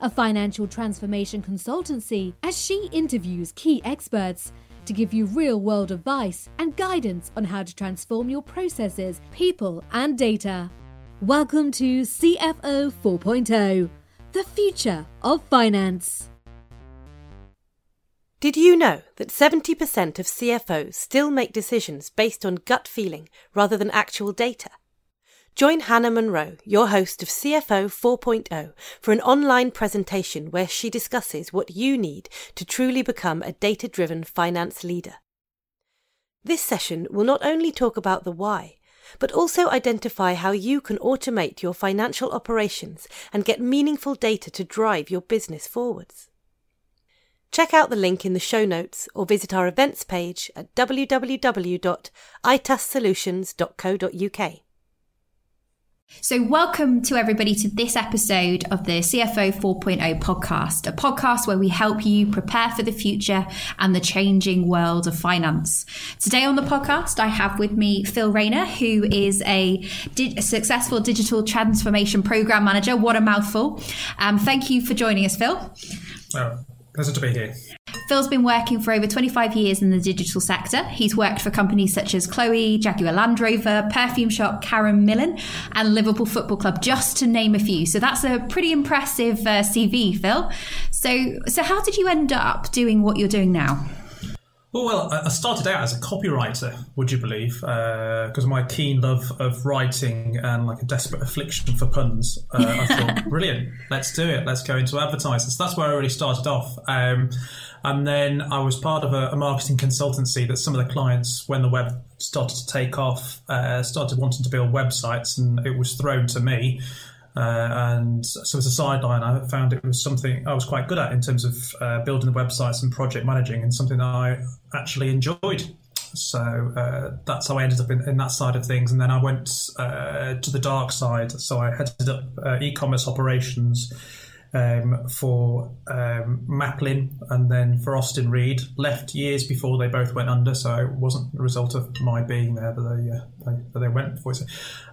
a financial transformation consultancy, as she interviews key experts to give you real world advice and guidance on how to transform your processes, people, and data. Welcome to CFO 4.0, the future of finance. Did you know that 70% of CFOs still make decisions based on gut feeling rather than actual data? Join Hannah Monroe, your host of CFO 4.0, for an online presentation where she discusses what you need to truly become a data driven finance leader. This session will not only talk about the why, but also identify how you can automate your financial operations and get meaningful data to drive your business forwards. Check out the link in the show notes or visit our events page at www.itassolutions.co.uk. So, welcome to everybody to this episode of the CFO 4.0 podcast, a podcast where we help you prepare for the future and the changing world of finance. Today on the podcast, I have with me Phil Rayner, who is a, di- successful digital transformation program manager. What a mouthful. Um, thank you for joining us, Phil. Oh, pleasure to be here. Phil's been working for over 25 years in the digital sector. He's worked for companies such as Chloe, Jaguar Land Rover, Perfume Shop, Karen Millen, and Liverpool Football Club, just to name a few. So that's a pretty impressive uh, CV, Phil. So, so how did you end up doing what you're doing now? Well, I started out as a copywriter, would you believe? Because uh, my keen love of writing and like a desperate affliction for puns. Uh, I thought, brilliant, let's do it. Let's go into advertising. So that's where I really started off. Um, and then I was part of a, a, marketing consultancy that some of the clients, when the web started to take off, uh, started wanting to build websites, and it was thrown to me. Uh, and so as a sideline, I found it was something I was quite good at in terms of uh, building the websites and project managing, and something that I actually enjoyed. So uh, that's how I ended up in, in, that side of things. And then I went uh, to the dark side. So I headed up uh, e-commerce operations um, for um, Maplin and then for Austin Reed. Left years before they both went under, so it wasn't the result of my being there that they, uh, they, that they went before.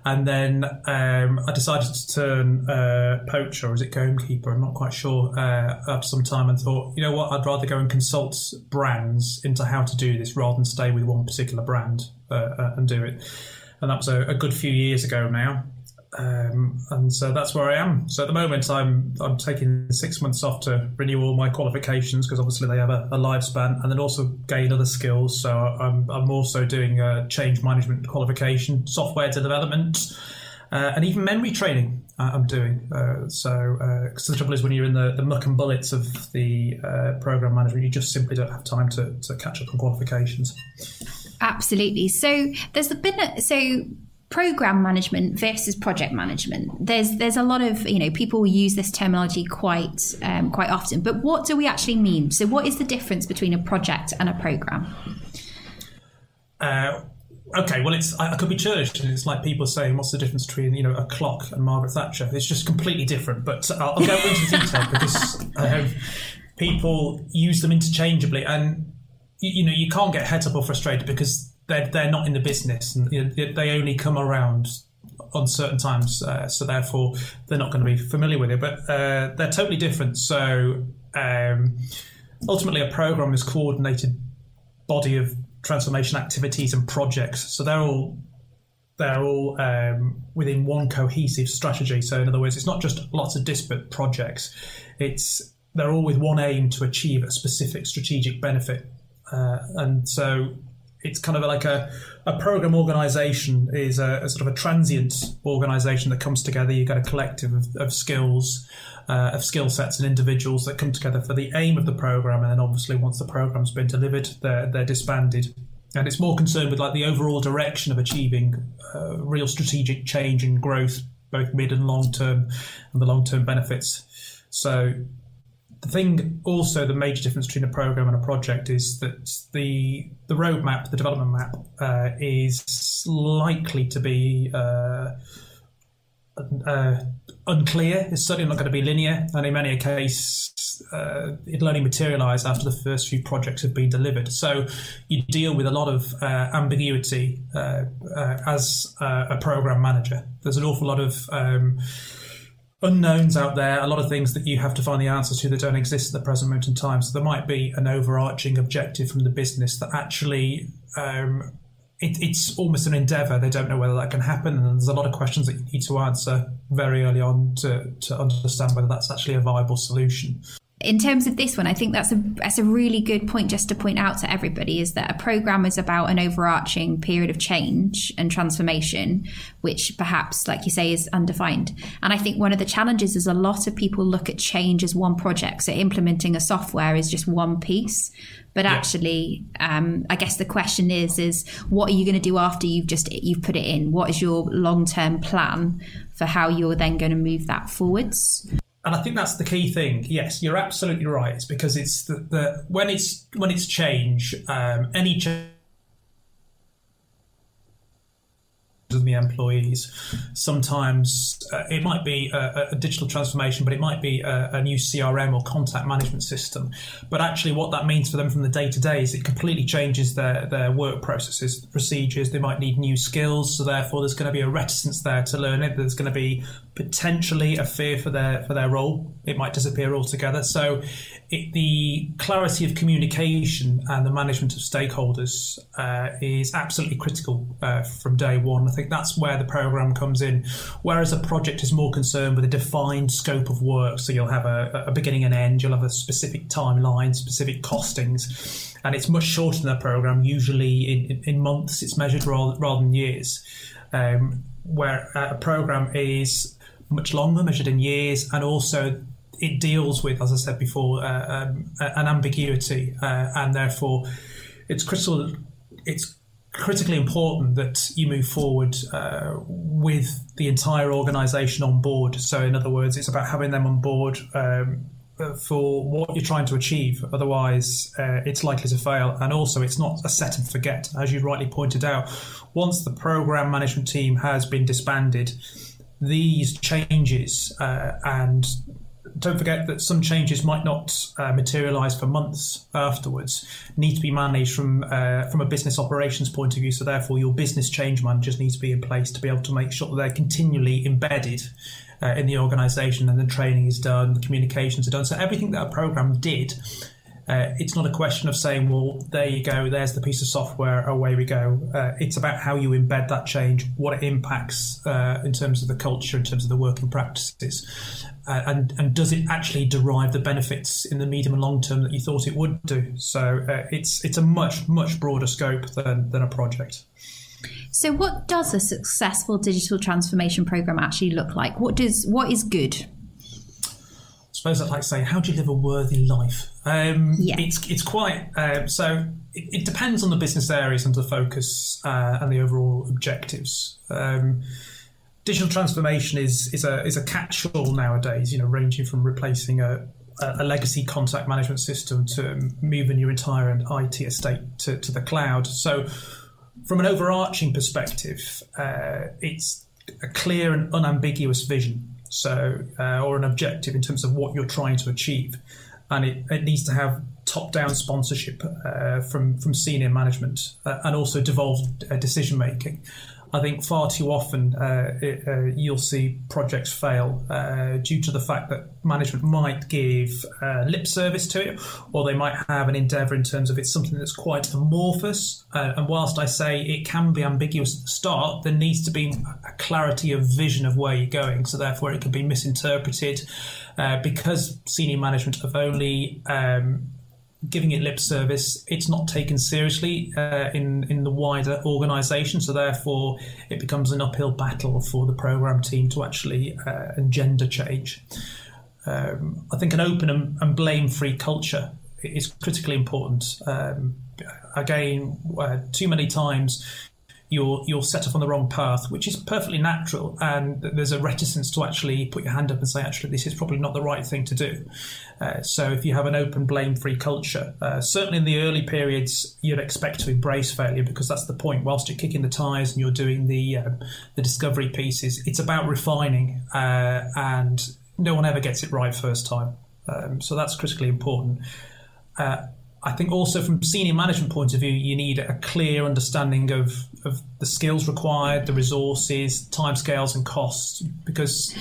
And then um, I decided to turn uh, poacher, or is it gamekeeper? I'm not quite sure. Uh, after some time, and thought, you know what, I'd rather go and consult brands into how to do this rather than stay with one particular brand uh, uh, and do it. And that was a, a good few years ago now. Um, and so that's where I am. So at the moment, I'm I'm taking six months off to renew all my qualifications because obviously they have a, a, lifespan, and then also gain other skills. So I'm I'm also doing a change management qualification, software development, uh, and even memory training. Uh, I'm doing. Uh, so uh, the trouble is when you're in the, the muck and bullets of the uh, program management, you just simply don't have time to to catch up on qualifications. Absolutely. So there's been a, so program management versus project management. There's there's a lot of you know people use this terminology quite um, quite often. But what do we actually mean? So what is the difference between a project and a program? Uh, okay well it's I, could be churched and it's like people saying what's the difference between you know a clock and margaret thatcher? It's just completely different but i'll, I'll go into detail because um, people use them interchangeably and you, you know you can't get heads up or frustrated because they're they're not in the business, and you know, they only come around on certain times. Uh, so therefore, they're not going to be familiar with it. But uh, they're totally different. So um, ultimately, a program is coordinated body of transformation activities and projects. So they're all they're all um, within one cohesive strategy. So in other words, it's not just lots of disparate projects. It's they're all with one aim to achieve a specific strategic benefit. Uh, and so it's kind of like a, a program organization is a, a, sort of a transient organization that comes together. You've got a collective of, of skills, uh, of skill sets and individuals that come together for the aim of the program. And then obviously once the program's been delivered, they're, they're disbanded. And it's more concerned with like the overall direction of achieving uh, real strategic change and growth, both mid and long term, and the long term benefits. So the thing also the major difference between a program and a project is that the the roadmap, the development map, uh, is likely to be uh, uh, unclear. It's certainly not going to be linear, and in many cases, uh, it'll only materialise after the first few projects have been delivered. So you deal with a lot of uh, ambiguity uh, as a program manager. There's an awful lot of um, unknowns out there, a lot of things that you have to find the answers to that don't exist at the present moment in time. So there might be an overarching objective from the business that actually um, it, it's almost an endeavour. They don't know whether that can happen, and there's a lot of questions that you need to answer very early on to, to understand whether that's actually a viable solution in terms of this one, I think that's a that's a really good point just to point out to everybody is that a program is about an overarching period of change and transformation, which perhaps, like you say, is undefined. And I think one of the challenges is a lot of people look at change as one project. So implementing a software is just one piece. But yeah. actually, um, I guess the question is: is what are you going to do after you've just you've put it in? What is your long term plan for how you're then going to move that forwards? And I think that's the key thing. Yes, you're absolutely right. It's because it's the, the when it's when it's change, um, any change of the employees. Sometimes uh, it might be a, a, digital transformation, but it might be a, a, new CRM or contact management system. But actually, what that means for them from the day to day is it completely changes their, their work processes, procedures. They might need new skills, so therefore there's going to be a reticence there to learn it. There's going to be potentially a fear for their for their role. It might disappear altogether. So it, the clarity of communication and the management of stakeholders uh, is absolutely critical uh, from day one. I think that's where the program comes in. Whereas a project is more concerned with a defined scope of work, so you'll have a, a beginning and end, you'll have a specific timeline, specific costings, and it's much shorter than a program. Usually in, in months, it's measured rather, rather than years. Um, where a program is much longer, measured in years, and also it deals with, as I said before, uh, um, an ambiguity, uh, and therefore it's critical. It's critically important that you move forward uh, with the entire organisation on board. So, in other words, it's about having them on board. Um, for what you're trying to achieve. Otherwise, uh, it's likely to fail. And also, it's not a set and forget. As you rightly pointed out, once the program management team has been disbanded, these changes uh, and don't forget that some changes might not uh, materialize for months afterwards need to be managed from uh, from a business operations point of view. So therefore your business change managers need to be in place to be able to make sure that they're continually embedded uh, in the organization and the training is done the communications are done. So everything that a program did uh, it's not a question of saying, well, there you go, there's the piece of software, away we go. Uh, it's about how you embed that change, what it impacts uh, in terms of the culture, in terms of the working practices, uh, and, and does it actually derive the benefits in the medium and long term that you thought it would do? So uh, it's, it's a much, much broader scope than, than a project. So, what does a successful digital transformation program actually look like? What does what is good? Suppose I'd like say, how do you live a worthy life? Um, yeah. It's, it's quite, uh, so it, it, depends on the business areas and the focus uh, and the overall objectives. Um, digital transformation is, is a, is a catch-all nowadays, you know, ranging from replacing a, a legacy contact management system to moving your entire IT estate to, to the cloud. So from an overarching perspective, uh, it's a clear and unambiguous vision so uh, or an objective in terms of what you're trying to achieve, and it, it needs to have top-down sponsorship uh, from from senior management uh, and also devolved uh, decision making. I think far too often uh, it, uh, you'll see projects fail uh, due to the fact that management might give uh, lip service to it, or they might have an endeavour in terms of it's something that's quite amorphous. Uh, and whilst I say it can be ambiguous at the start, there needs to be a clarity of vision of where you're going. So therefore, it can be misinterpreted uh, because senior management have only um, giving it lip service, it's not taken seriously uh, in in the wider organisation. So therefore, it becomes an uphill battle for the program team to actually uh, engender change. Um, I think an open and, and blame-free culture is critically important. Um, again, uh, too many times you're you're set off on the wrong path, which is perfectly natural, and there's a reticence to actually put your hand up and say, actually, this is probably not the right thing to do. Uh, so if you have an open, blame-free culture, uh, certainly in the early periods, you'd expect to embrace failure because that's the point. Whilst you're kicking the tires and you're doing the uh, the discovery pieces, it's about refining, uh, and no one ever gets it right first time. Um, so that's critically important. I think also from senior management point of view, you need a clear understanding of, of the skills required, the resources, timescales, and costs, because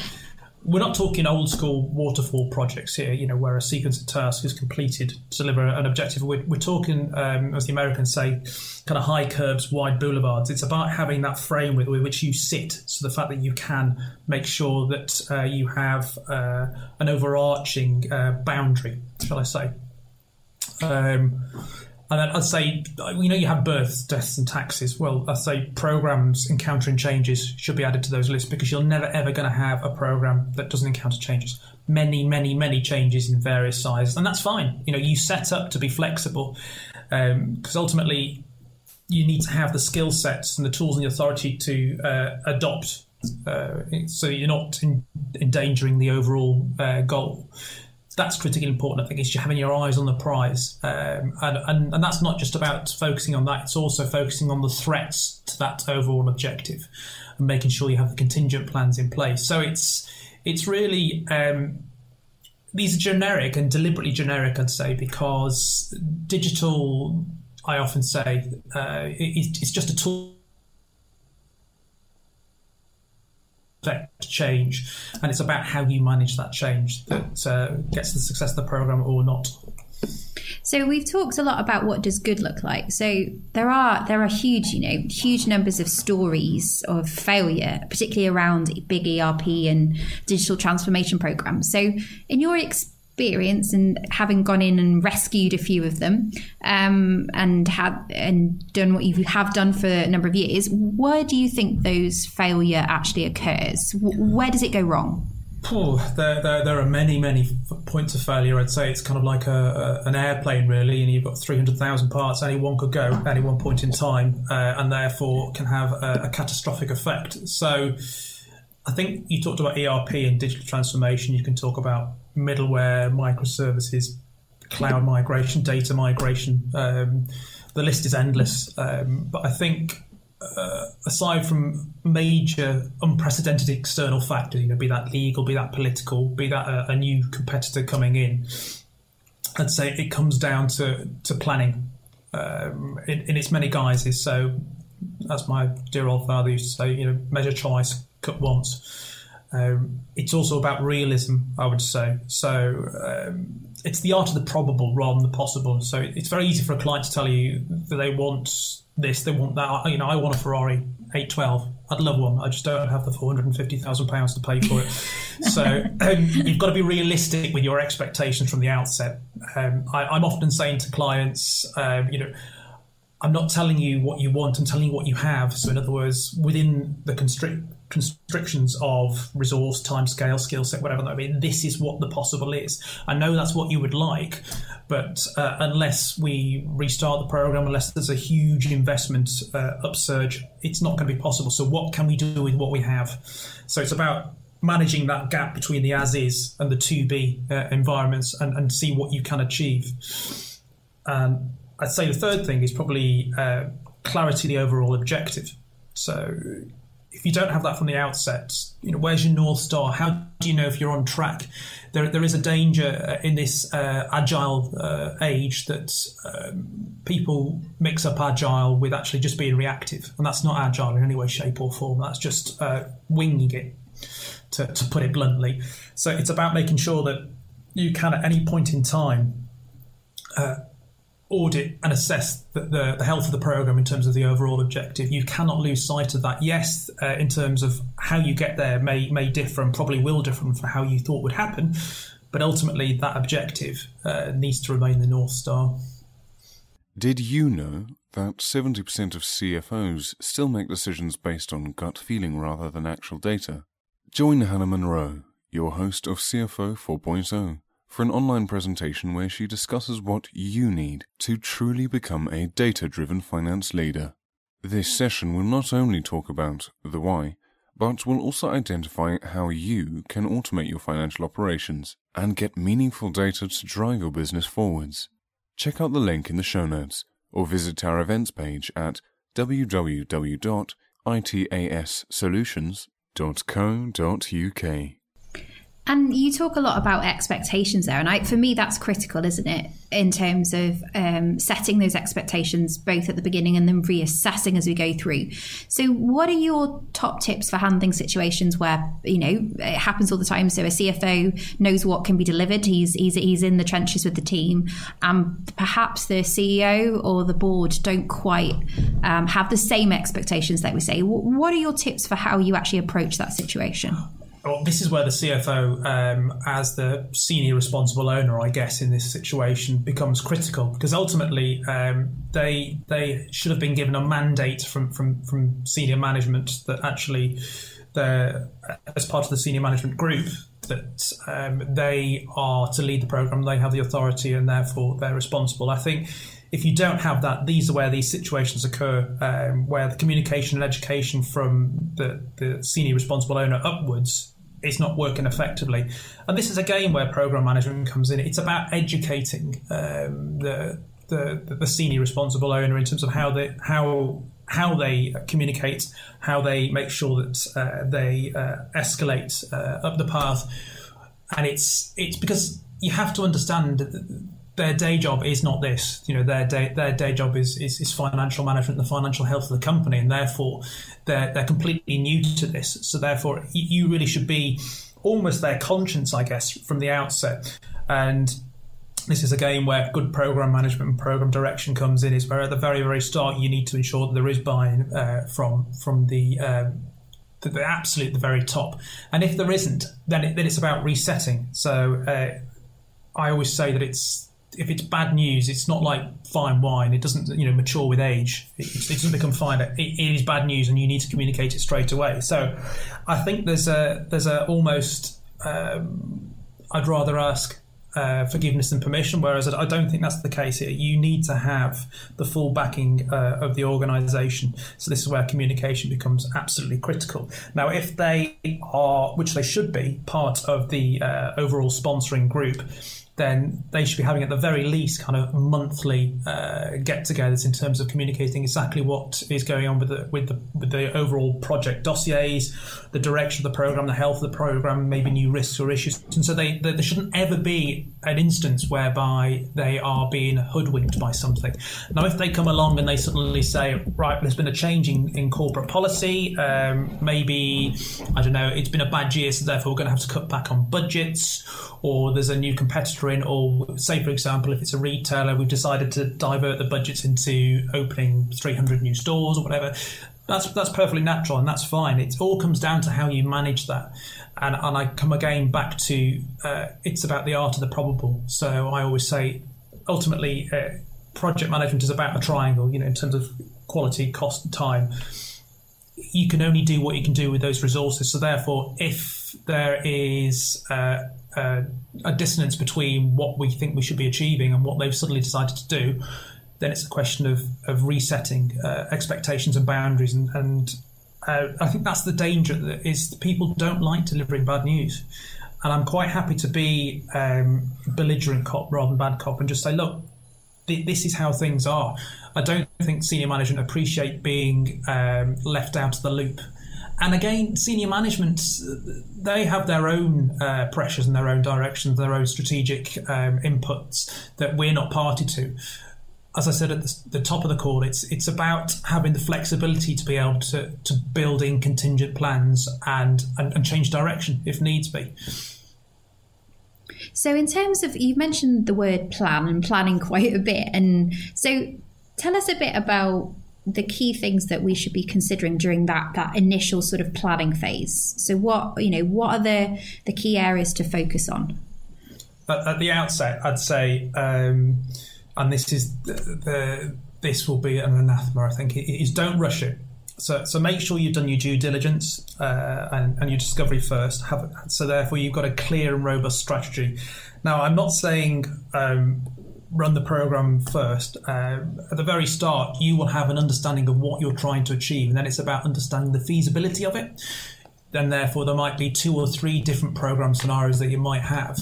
we're not talking old school waterfall projects here, you know, where a sequence of tasks is completed to deliver an objective. We're, we're talking, um, as the Americans say, kind of high curbs, wide boulevards. It's about having that framework with which you sit. So the fact that you can make sure that uh, you have uh, an overarching uh, boundary, shall I say. Um, and then I'd say, you know, you have births, deaths, and taxes. Well, I'd say programs encountering changes should be added to those lists because you're never ever going to have a program that doesn't encounter changes. Many, many, many changes in various sizes, and that's fine. You know, you set up to be flexible because um, ultimately you need to have the skill sets and the tools and the authority to uh, adopt uh, so you're not in, endangering the overall uh, goal that's critically important. I think is having your eyes on the prize, um, and, and and that's not just about focusing on that. It's also focusing on the threats to that overall objective, and making sure you have the contingent plans in place. So it's it's really um, these are generic and deliberately generic, I'd say, because digital. I often say uh, it, it's just a tool affect change, and it's about how you manage that change that uh, gets the success of the program or not. So we've talked a lot about what does good look like. So there are there are huge, you know, huge numbers of stories of failure, particularly around big ERP and digital transformation programs. So in your experience experience and having gone in and rescued a few of them um, and had and done what you have done for a number of years, where do you think those failure actually occurs? Where does it go wrong? Oh, there, there, there, are many, many points of failure. I'd say it's kind of like a, a, an airplane, really, and you've got 300,000 parts. Any one could go at any one point in time, uh, and therefore can have a, a catastrophic effect. So, I think you talked about ERP and digital transformation. You can talk about middleware, microservices, cloud migration, data migration. Um, the list is endless. Um, but I think, uh, aside from major unprecedented external factors, you know, be that legal, be that political, be that a, a new competitor coming in, I'd say it comes down to to planning um, in, in, its many guises. So, as my dear old father used to say, you know, measure twice, cut once. Um, it's also about realism, I would say. So um, it's the art of the probable rather than the possible. So it's very easy for a client to tell you that they want this, they want that. You know, I want a Ferrari 812. I'd love one. I just don't have the four hundred and fifty thousand pounds to pay for it. so um, you've got to be realistic with your expectations from the outset. Um, I, am often saying to clients, um, you know I'm not telling you what you want, I'm telling you what you have. So, in other words, within the constrict, constrictions of resource, time scale, skill set, whatever that means, this is what the possible is. I know that's what you would like, but uh, unless we restart the program, unless there's a huge investment uh, upsurge, it's not going to be possible. So, what can we do with what we have? So, it's about managing that gap between the as is and the to be uh, environments and, and see what you can achieve. And I'd say the third thing is probably uh, clarity the overall objective. So if you don't have that from the outset, you know, where's your north star? How do you know if you're on track? There, there is a danger uh, in this uh, agile uh, age that um, people mix up agile with actually just being reactive, and that's not agile in any way, shape, or form. That's just uh, winging it, to, to put it bluntly. So it's about making sure that you can, at any point in time, uh, audit and assess the, the, the, health of the program in terms of the overall objective. You cannot lose sight of that. Yes, uh, in terms of how you get there may may differ and probably will differ from how you thought would happen, but ultimately that objective uh, needs to remain the north star. Did you know that 70% of CFOs still make decisions based on gut feeling rather than actual data? Join Hannah Monroe, your host of CFO 4.0 for an online presentation where she discusses what you need to truly become a data driven finance leader. This session will not only talk about the why, but will also identify how you can automate your financial operations and get meaningful data to drive your business forwards. Check out the link in the show notes or visit our events page at www.itassolutions.co.uk. And you talk a lot about expectations there, and I, for me, that's critical, isn't it? In terms of um, setting those expectations both at the beginning and then reassessing as we go through. So, what are your top tips for handling situations where you know it happens all the time? So, a CFO knows what can be delivered; he's he's he's in the trenches with the team, and perhaps the CEO or the board don't quite um, have the same expectations that we say. What are your tips for how you actually approach that situation? Well, this is where the CFO, um, as the senior responsible owner, I guess, in this situation, becomes critical because ultimately um, they they should have been given a mandate from from from senior management that actually, as part of the senior management group, that um, they are to lead the program, they have the authority, and therefore they're responsible. I think if you don't have that, these are where these situations occur, um, where the communication and education from the, the senior responsible owner upwards is not working effectively. And this is a game where program management comes in. It's about educating um, the, the the senior responsible owner in terms of how they how how they communicate, how they make sure that uh, they uh, escalate uh, up the path. And it's it's because you have to understand their day job is not this. You know, their day their day job is, is, is financial management, the financial health of the company, and therefore they're they're completely new to this. So therefore, you really should be almost their conscience, I guess, from the outset. And this is a game where good program management and program direction comes in. Is where at the very very start you need to ensure that there is buy-in uh, from from the um, the, the, absolute the very top. And if there isn't, then it, then it's about resetting. So uh, I always say that it's if it's bad news, it's not like fine wine. It doesn't, you know, mature with age. It, it doesn't become fine. It, it is bad news, and you need to communicate it straight away. So, I think there's a there's a almost um, I'd rather ask uh, forgiveness than permission, whereas I don't think that's the case here. You need to have the full backing uh, of the organisation. So this is where communication becomes absolutely critical. Now, if they are, which they should be, part of the uh, overall sponsoring group then they should be having at the very least kind of monthly uh, get-togethers in terms of communicating exactly what is going on with the with the with the overall project dossiers, the direction of the program, the health of the program, maybe new risks or issues. And so they, they there shouldn't ever be an instance whereby they are being hoodwinked by something. Now, if they come along and they suddenly say, right, there's been a change in, in corporate policy, um, maybe I don't know, it's been a bad year, so therefore we're going to have to cut back on budgets, or there's a new competitor or say, for example, if it's a retailer, we've decided to divert the budgets into opening 300 new stores or whatever. That's that's perfectly natural and that's fine. It all comes down to how you manage that. And, and I come again back to uh, it's about the art of the probable. So I always say, ultimately, uh, project management is about a triangle. You know, in terms of quality, cost, and time. You can only do what you can do with those resources. So therefore, if there is uh, uh, a dissonance between what we think we should be achieving and what they've suddenly decided to do, then it's a question of, of resetting uh, expectations and boundaries. And, and uh, I think that's the danger that is people don't like delivering bad news. And I'm quite happy to be um, belligerent cop rather than bad cop and just say, look, th- this is how things are. I don't think senior management appreciate being um, left out of the loop and again, senior management, they have their own uh, pressures and their own directions, their own strategic um, inputs that we're not party to. As I said at the, the, top of the call, it's it's about having the flexibility to be able to, to build in contingent plans and, and, and change direction if needs be. So, in terms of, you've mentioned the word plan and planning quite a bit. And so, tell us a bit about the key things that we should be considering during that that initial sort of planning phase. So what you know, what are the the key areas to focus on? At, at the outset, I'd say, um, and this is the, the, this will be an anathema. I think is don't rush it. So, so make sure you've done your due diligence uh, and, and, your discovery first. Have, so therefore, you've got a clear and robust strategy. Now, I'm not saying um, run the program first, uh, at the very start, you will have an understanding of what you're trying to achieve, and then it's about understanding the feasibility of it. Then, therefore, there might be two or three different program scenarios that you might have.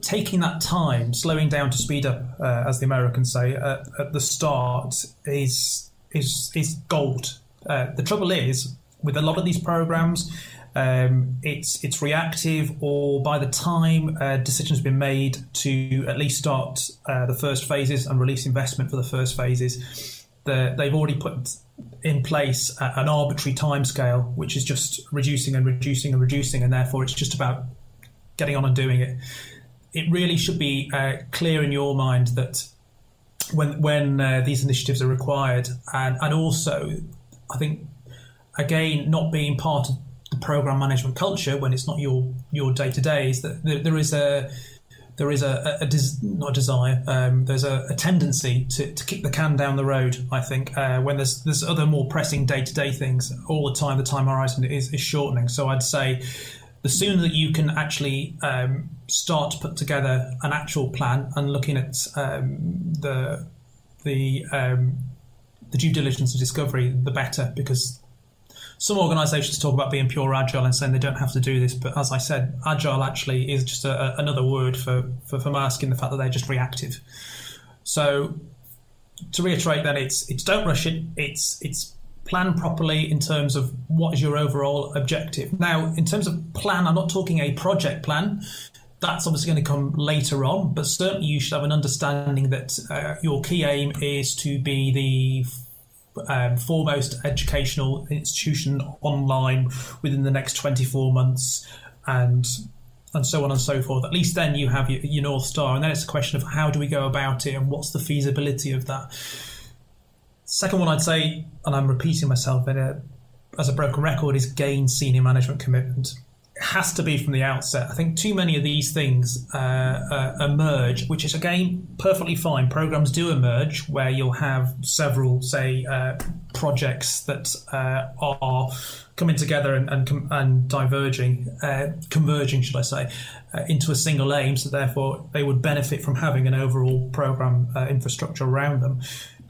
Taking that time, slowing down to speed up, uh, as the Americans say, at, at, the start is is is gold. Uh, the trouble is with a lot of these programs, um, it's it's reactive, or by the time a decisions have been made to at least start uh, the first phases and release investment for the first phases, the, they've already put in place an arbitrary timescale, which is just reducing and reducing and reducing, and therefore it's just about getting on and doing it. It really should be uh, clear in your mind that when when uh, these initiatives are required, and and also, I think again, not being part of program management culture when it's not your your day to day is that there, there is a there is a, a, a des- not a desire. Um, there's a, a, tendency to, to kick the can down the road. I think uh, when there's there's other more pressing day to day things all the time. The time horizon is, is shortening. So I'd say the sooner that you can actually um, start to put together an actual plan and looking at um, the the um, the due diligence and discovery, the better because some organisations talk about being pure agile and saying they don't have to do this, but as I said, agile actually is just a, another word for, for, for masking the fact that they're just reactive. So to reiterate that it's it's don't rush it. It's it's plan properly in terms of what is your overall objective. Now, in terms of plan, I'm not talking a project plan. That's obviously going to come later on, but certainly you should have an understanding that uh, your key aim is to be the um, foremost educational institution online within the next 24 months and and so on and so forth. At least then you have your, your, North Star. And then it's a question of how do we go about it and what's the feasibility of that. Second one I'd say, and I'm repeating myself in it, as a broken record, is gain senior management commitment has to be from the outset. I think too many of these things uh, uh, emerge, which is again perfectly fine. Programs do emerge where you'll have several, say, uh, projects that uh, are coming together and and, and diverging, uh, converging, should I say, uh, into a single aim. So therefore, they would benefit from having an overall program infrastructure around them.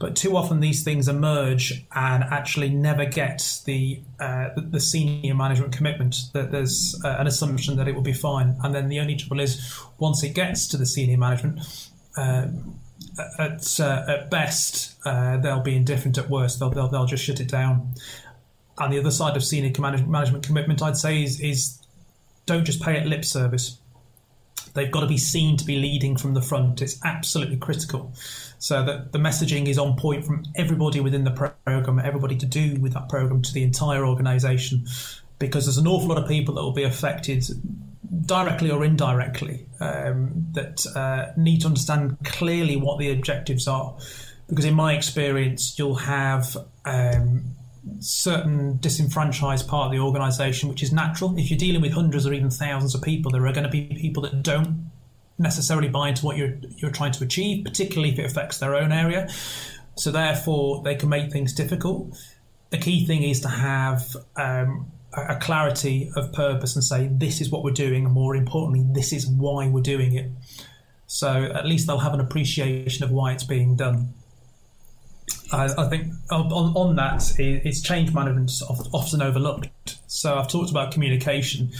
But too often these things emerge and actually never get the uh, the senior management commitment. That there's uh, an assumption that it will be fine, and then the only trouble is once it gets to the senior management. Uh, at, uh, at best, uh, they'll be indifferent. At worst, they'll, they'll they'll just shut it down. And the other side of senior management commitment, I'd say, is is don't just pay it lip service. They've got to be seen to be leading from the front. It's absolutely critical so that the messaging is on point from everybody within the program, everybody to do with that program to the entire organization, because there's an awful lot of people that will be affected directly or indirectly um, that uh, need to understand clearly what the objectives are. Because in my experience, you'll have um, certain disenfranchised part of the organisation, which is natural. If you're dealing with hundreds or even thousands of people, there are going to be people that don't necessarily buy into what you're you're trying to achieve, particularly if it affects their own area. So therefore, they can make things difficult. The key thing is to have um, a, clarity of purpose and say this is what we're doing, and more importantly, this is why we're doing it. So at least they'll have an appreciation of why it's being done. I, I think on, on that, it's change management often overlooked. So I've talked about communication.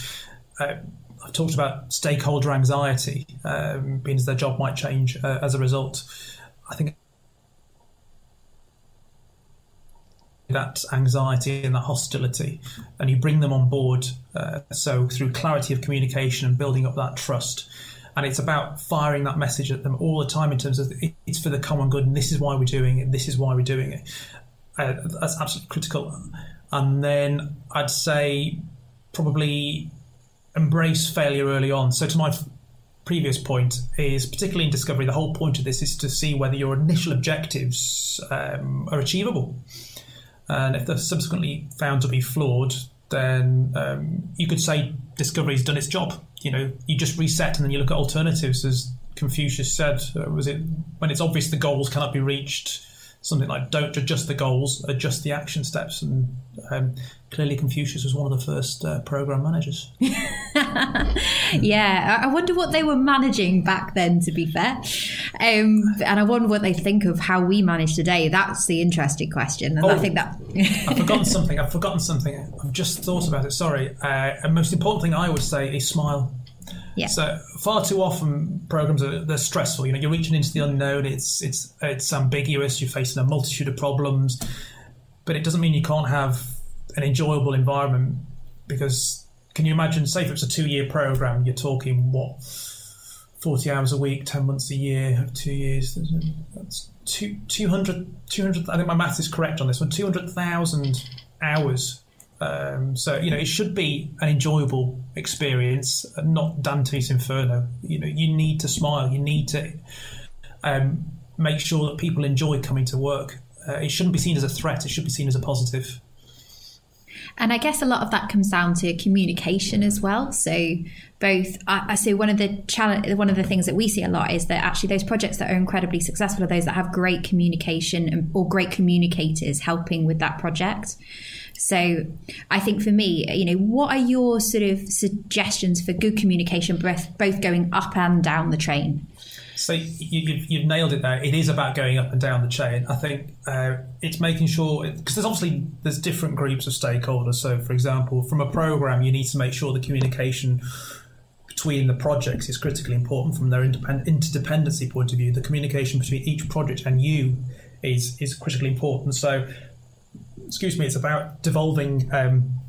Uh, talked about stakeholder anxiety, um, as their job might change uh, as a result. I think that anxiety and that hostility, and you bring them on board. Uh, so through clarity of communication and building up that trust, and it's about firing that message at them all the time in terms of it's for the common good, and this is why we're doing it. This is why we're doing it. Uh, that's absolutely critical. And then I'd say probably embrace failure early on. So, to my previous point, is particularly in discovery, the whole point of this is to see whether your initial objectives um, are achievable. And if they're subsequently found to be flawed, then um, you could say discovery's done its job. You know, you just reset and then you look at alternatives, as Confucius said. Uh, was it when it's obvious the goals cannot be reached? something like don't adjust the goals, adjust the action steps. And um, clearly, Confucius was one of the first uh, program managers. yeah, I wonder what they were managing back then, to be fair. Um, and I wonder what they think of how we manage today. That's the interesting question. And oh, I think that. I've forgotten something. I've forgotten something. I've just thought about it. Sorry. Uh, and most important thing I would say is smile. Yeah. So far too often programs are they're stressful. You know, you're reaching into the unknown. It's it's it's ambiguous. You're facing a multitude of problems, but it doesn't mean you can't have an enjoyable environment. Because can you imagine? Say if it's a two-year program, you're talking what, forty hours a week, ten months a year, two years. That's two, 200, 200 I think my math is correct on this one. Two hundred thousand hours um, so you know it should be an enjoyable experience, not Dante's Inferno. You know you need to smile. You need to um, make sure that people enjoy coming to work. Uh, it shouldn't be seen as a threat. It should be seen as a positive. And I guess a lot of that comes down to communication as well. So both, I, say one of the challenge, one of the things that we see a lot is that actually those projects that are incredibly successful are those that have great communication or great communicators helping with that project. So I think for me, you know, what are your sort of suggestions for good communication, both both going up and down the chain? So you, have you've nailed it there. It is about going up and down the chain. I think uh, it's making sure because there's obviously there's different groups of stakeholders. So, for example, from a program, you need to make sure the communication between the projects is critically important from their interdependency point of view. The communication between each project and you is is critically important. So excuse me, it's about devolving um,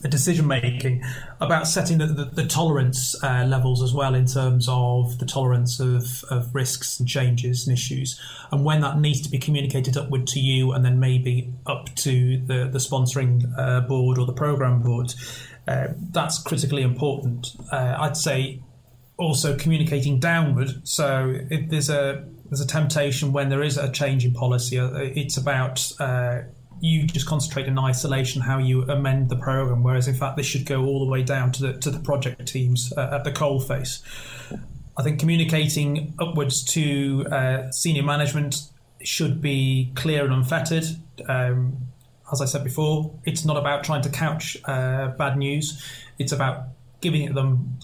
the decision making, about setting the, the, the tolerance uh, levels as well in terms of the tolerance of, of risks and changes and issues, and when that needs to be communicated upward to you and then maybe up to the, the sponsoring uh, board or the program board. Uh, that's critically important. Uh, I'd say also communicating downward. So if there's a there's a temptation when there is a change in policy, uh, it's about uh, you just concentrate in isolation how you amend the program, whereas in fact this should go all the way down to the to the project teams uh, at the coal face. I think communicating upwards to uh, senior management should be clear and unfettered. Um, as I said before, it's not about trying to couch uh, bad news. It's about giving them.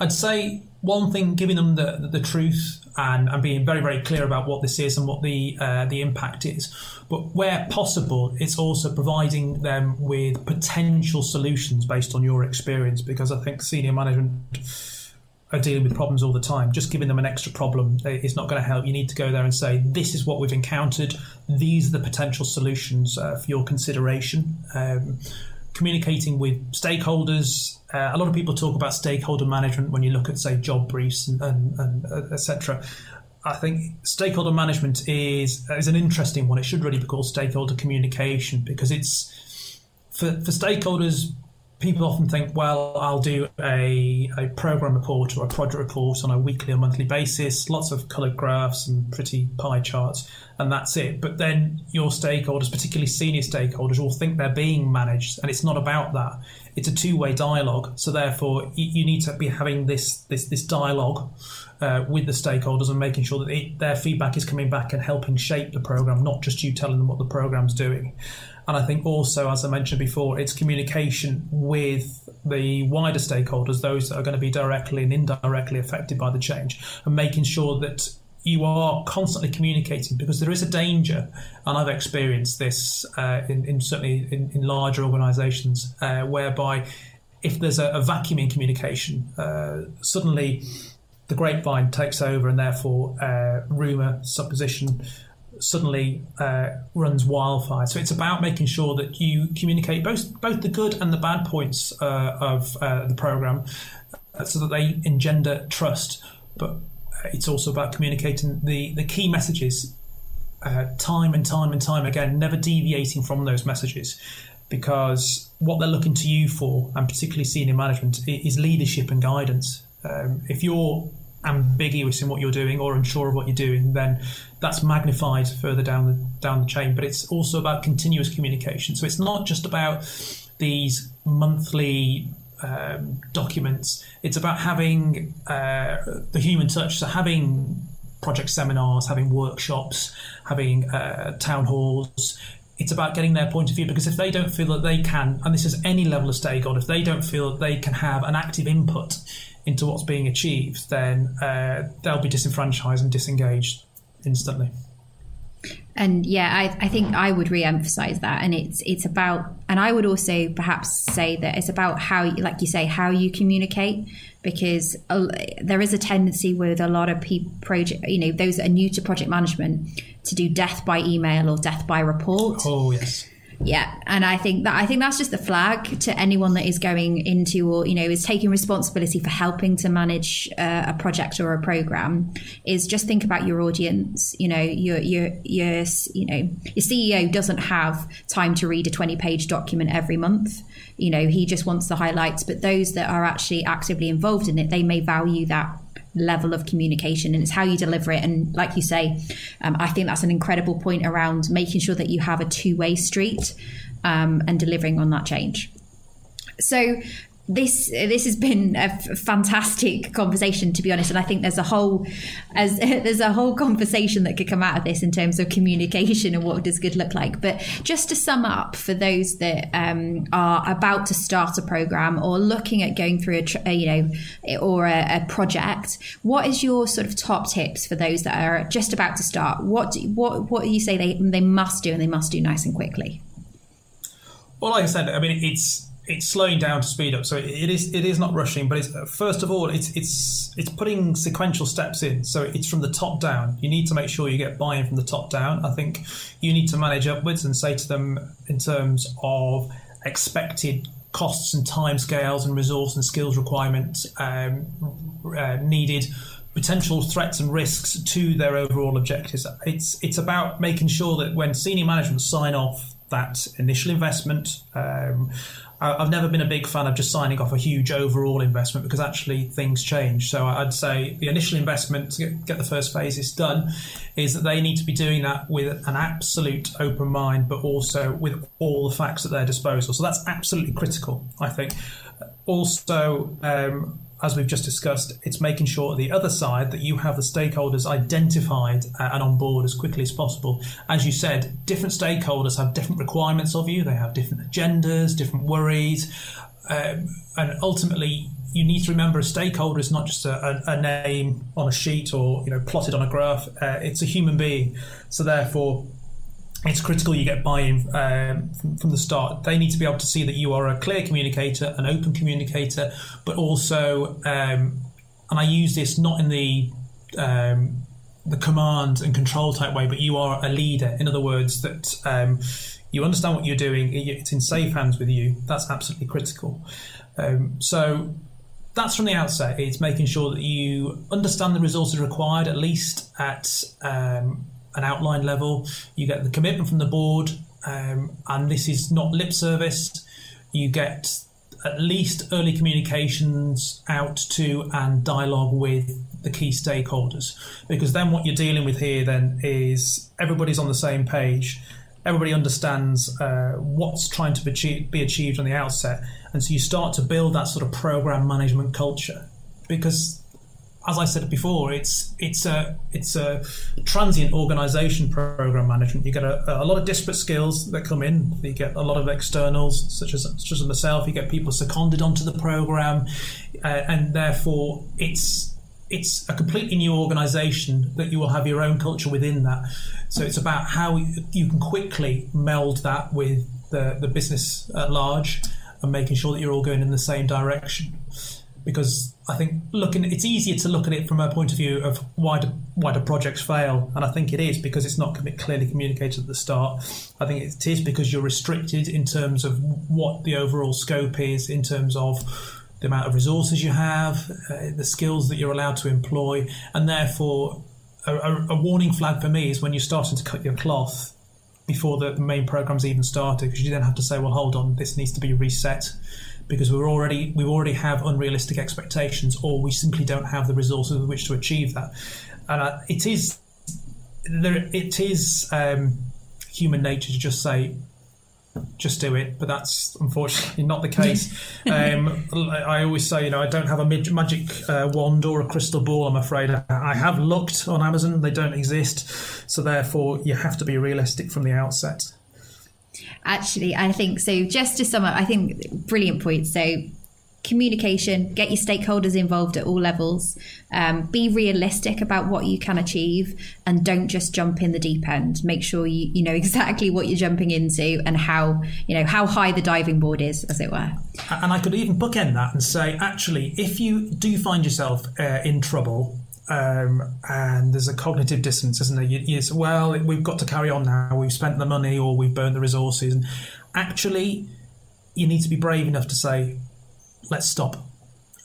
I'd say one thing, giving them the, the, the truth and, and being very, very clear about what this is and what the uh, the impact is. But where possible, it's also providing them with potential solutions based on your experience, because I think senior management are dealing with problems all the time. Just giving them an extra problem is not going to help. You need to go there and say, "This is what we've encountered. These are the potential solutions uh, for your consideration." Um, communicating with stakeholders. Uh, a lot of people talk about stakeholder management when you look at, say, job briefs and, and, and uh, etc. I think stakeholder management is is an interesting one. It should really be called stakeholder communication because it's for, for stakeholders people often think, well, I'll do a, a program report or a project report on a weekly or monthly basis, lots of coloured graphs and pretty pie charts, and that's it. But then your stakeholders, particularly senior stakeholders, will think they're being managed, and it's not about that. It's a two-way dialogue. So therefore, you, you need to be having this this this dialogue uh, with the stakeholders and making sure that it, their feedback is coming back and helping shape the program, not just you telling them what the program's doing. And I think also, as I mentioned before, it's communication with the wider stakeholders, those that are going to be directly and indirectly affected by the change, and making sure that you are constantly communicating because there is a danger, and I've experienced this uh, in, in, certainly in, in larger organisations, uh, whereby if there's a, a vacuum in communication, uh, suddenly the grapevine takes over, and therefore uh, rumour, supposition, suddenly uh, runs wildfire. So it's about making sure that you communicate both both the good and the bad points uh, of uh, the program, uh, so that they engender trust. But it's also about communicating the the key messages uh, time and time and time again, never deviating from those messages. Because what they're looking to you for, and particularly senior management, is leadership and guidance. Um, if you're ambiguous in what you're doing or unsure of what you're doing, then that's magnified further down the down the chain. But it's also about continuous communication. So it's not just about these monthly um, documents. It's about having uh, the human touch. So having project seminars, having workshops, having uh, town halls. It's about getting their point of view because if they don't feel that they can, and this is any level of stakeholder, if they don't feel that they can have an active input into what's being achieved, then uh, they'll be disenfranchised and disengaged instantly. And yeah, I, I think I would re-emphasize that, and it's it's about, and I would also perhaps say that it's about how, like you say, how you communicate, because there is a tendency with a lot of people, project, you know, those that are new to project management, to do death by email or death by report. Oh yes yeah, and I think that I think that's just the flag to anyone that is going into or you know is taking responsibility for helping to manage uh, a project or a program. Is just think about your audience. You know, your your your you know your CEO doesn't have time to read a twenty page document every month. You know, he just wants the highlights. But those that are actually actively involved in it, they may value that level of communication and it's how you deliver it. And like you say um, i think that's an incredible point around making sure that you have a two-way street um, and delivering on that change. So this this has been a f- fantastic conversation to be honest. And i think there's a whole as there's a whole conversation that could come out of this in terms of communication and what does good look like. But just to sum up for those that um, are about to start a program or looking at going through a, tr- you know or a, a, project what is your sort of top tips for those that are just about to start? What do, what what do you say they they must do and they must do nice and quickly? Well like i said i mean it's it's slowing down to speed up. So it is it is not rushing, but it's first of all it's it's it's putting sequential steps in. So it's from the top down. You need to make sure you get buy-in from the top down. I think you need to manage upwards and say to them in terms of expected costs and time scales and resource and skills requirements um, uh, needed potential threats and risks to their overall objectives. It's it's about making sure that when senior management sign off that initial investment. Um, I've never been a big fan of just signing off a huge overall investment because actually things change. So I'd say the initial investment to get the first phases done is that they need to be doing that with an absolute open mind, but also with all the facts at their disposal. So that's absolutely critical, I think. Also, um, as we've just discussed, it's making sure the other side that you have the stakeholders identified uh, and on board as quickly as possible. As you said, different stakeholders have different requirements of you, they have different agendas, different worries, um, and ultimately, you need to remember a stakeholder is not just a, a, a, name on a sheet or you know plotted on a graph. Uh, it's a human being. So therefore, it's critical you get buy-in um, from, from, the start. They need to be able to see that you are a clear communicator, an open communicator, but also, um, and I use this not in the um, the command and control type way, but you are a leader. In other words, that um, you understand what you're doing. It's in safe hands with you. That's absolutely critical. Um, so that's from the outset. It's making sure that you understand the resources required, at least at um, an outline level. You get the commitment from the board, um, and this is not lip service. You get at least early communications out to and dialogue with the key stakeholders because then what you're dealing with here then is everybody's on the same page everybody understands uh, what's trying to be achieved on the outset and so you start to build that sort of program management culture because as I said before, it's it's a it's a transient organisation program management. You get a, a lot of disparate skills that come in. You get a lot of externals, such as such as myself. You get people seconded onto the program, uh, and therefore it's it's a completely new organisation that you will have your own culture within that. So it's about how you can quickly meld that with the the business at large, and making sure that you're all going in the same direction because I think looking it's easier to look at it from a point of view of why do why do projects fail, and I think it is because it's not clearly communicated at the start. I think it is because you're restricted in terms of what the overall scope is, in terms of the amount of resources you have, uh, the skills that you're allowed to employ, and therefore a, a, a warning flag for me is when you're starting to cut your cloth before the main program's even started, because you then have to say, well, hold on, this needs to be reset because we're already we already have unrealistic expectations, or we simply don't have the resources with which to achieve that. And uh, it is there, it is um, human nature to just say just do it. But that's unfortunately not the case. um, I always say, you know, I don't have a magic uh, wand or a crystal ball. I'm afraid I have looked on Amazon; they don't exist. So therefore, you have to be realistic from the outset. Actually, I think so. Just to sum up, I think brilliant point. So communication, get your stakeholders involved at all levels, um, be realistic about what you can achieve, and don't just jump in the deep end. Make sure you, you know exactly what you're jumping into and how you know how high the diving board is, as it were. And I could even bookend that and say, actually, if you do find yourself uh, in trouble. Um, and there's a cognitive dissonance, isn't there? You, you, well, we've got to carry on now. We've spent the money or we've burned the resources. And actually, you need to be brave enough to say, let's stop.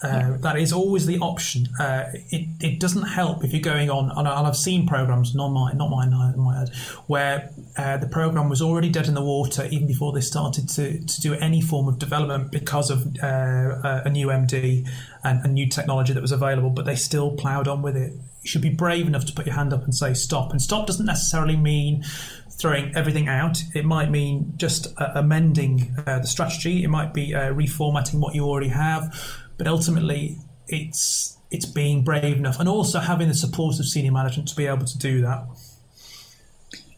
Uh, yeah. That is always the option. Uh, it, it doesn't help if you're going on, and I've seen programs, not mine, not mine, my head, where uh, the program was already dead in the water even before they started to, to do any form of development because of uh, a new MD and a new technology that was available, but they still ploughed on with it. You should be brave enough to put your hand up and say stop. And stop doesn't necessarily mean throwing everything out. It might mean just uh, amending uh, the strategy. It might be uh, reformatting what you already have. But ultimately, it's it's being brave enough and also having the support of senior management to be able to do that.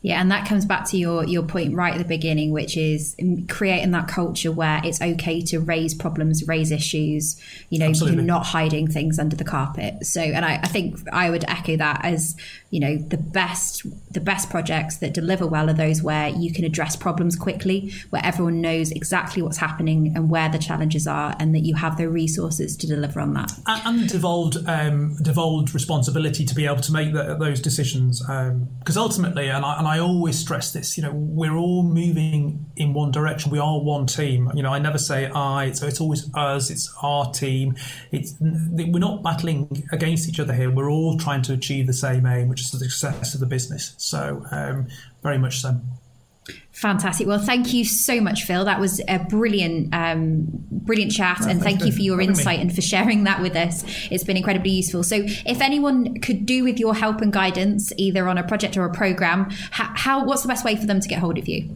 Yeah, and that comes back to your your point right at the beginning, which is creating that culture where it's okay to raise problems, raise issues. You know, Absolutely. you're not hiding things under the carpet. So, and I, I think I would echo that as you know the best the best projects that deliver well are those where you can address problems quickly where everyone knows exactly what's happening and where the challenges are and that you have the resources to deliver on that and, and devolved um, devolved responsibility to be able to make the, those decisions because um, ultimately and I, and I always stress this you know we're all moving in one direction we are one team you know I never say I so it's always us it's our team it's we're not battling against each other here we're all trying to achieve the same aim which is the success of the business. So um, very much so. Fantastic. Well, thank you so much, Phil. That was a brilliant, um, brilliant chat, and thank you for your insight me. and for sharing that with us. It's been incredibly useful. So, if anyone could do with your help and guidance, either on a project or a program, how, how what's the best way for them to get hold of you?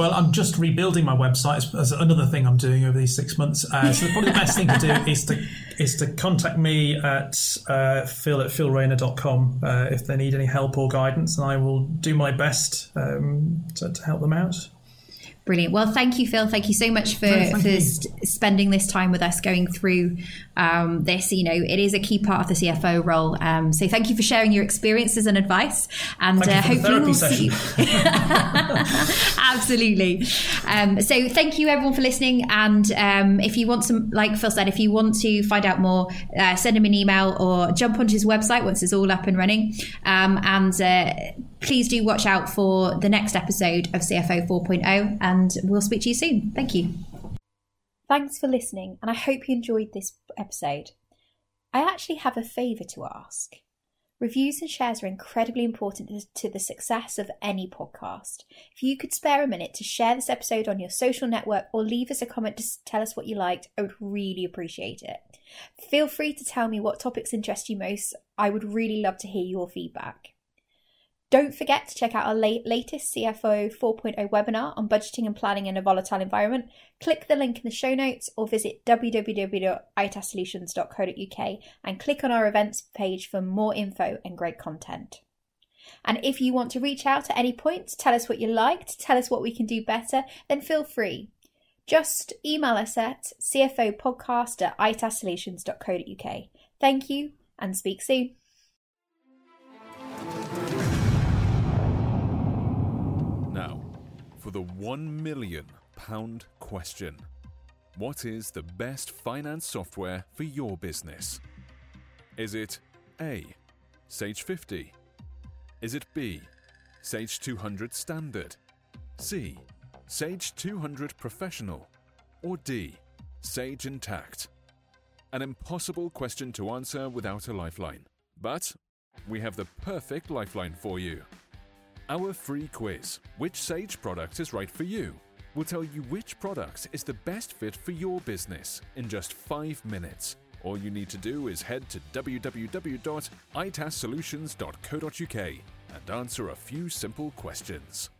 Well, I'm just rebuilding my website as another thing I'm doing over these six months. Uh, so probably the best thing to do is to is to contact me at uh, phil at philrayner.com uh, if they need any help or guidance, and I will do my best um, to, to help them out. Brilliant. Well, thank you, Phil. Thank you so much for, for st- spending this time with us going through um, this. You know, it is a key part of the CFO role. Um, so thank you for sharing your experiences and advice. And uh, hopefully we'll session. see you. Absolutely. Um, so thank you everyone for listening. And um, if you want some, like Phil said, if you want to find out more, uh, send him an email or jump onto his website once it's all up and running. Um, and uh, please do watch out for the next episode of CFO 4.0 and we'll speak to you soon. Thank you. Thanks for listening, and I hope you enjoyed this episode. I actually have a favour to ask. Reviews and shares are incredibly important to the success of any podcast. If you could spare a minute to share this episode on your social network or leave us a comment to tell us what you liked, I would really appreciate it. Feel free to tell me what topics interest you most. I would really love to hear your feedback. Don't forget to check out our late, latest CFO 4.0 webinar on budgeting and planning in a volatile environment. Click the link in the show notes or visit www.itassolutions.co.uk and click on our events page for more info and great content. And if you want to reach out at any point, tell us what you liked, tell us what we can do better, then feel free. Just email us at cfopodcast at itassolutions.co.uk. Thank you and speak soon. For the £1 million question. What is the best finance software for your business? Is it A. Sage 50? Is it B. Sage 200 Standard? C. Sage 200 Professional? Or D. Sage Intacct? An impossible question to answer without a lifeline. But we have the perfect lifeline for you. Our free quiz, Which Sage product is right for you? will tell you which product is the best fit for your business in just five minutes. All you need to do is head to www.itassolutions.co.uk and answer a few simple questions.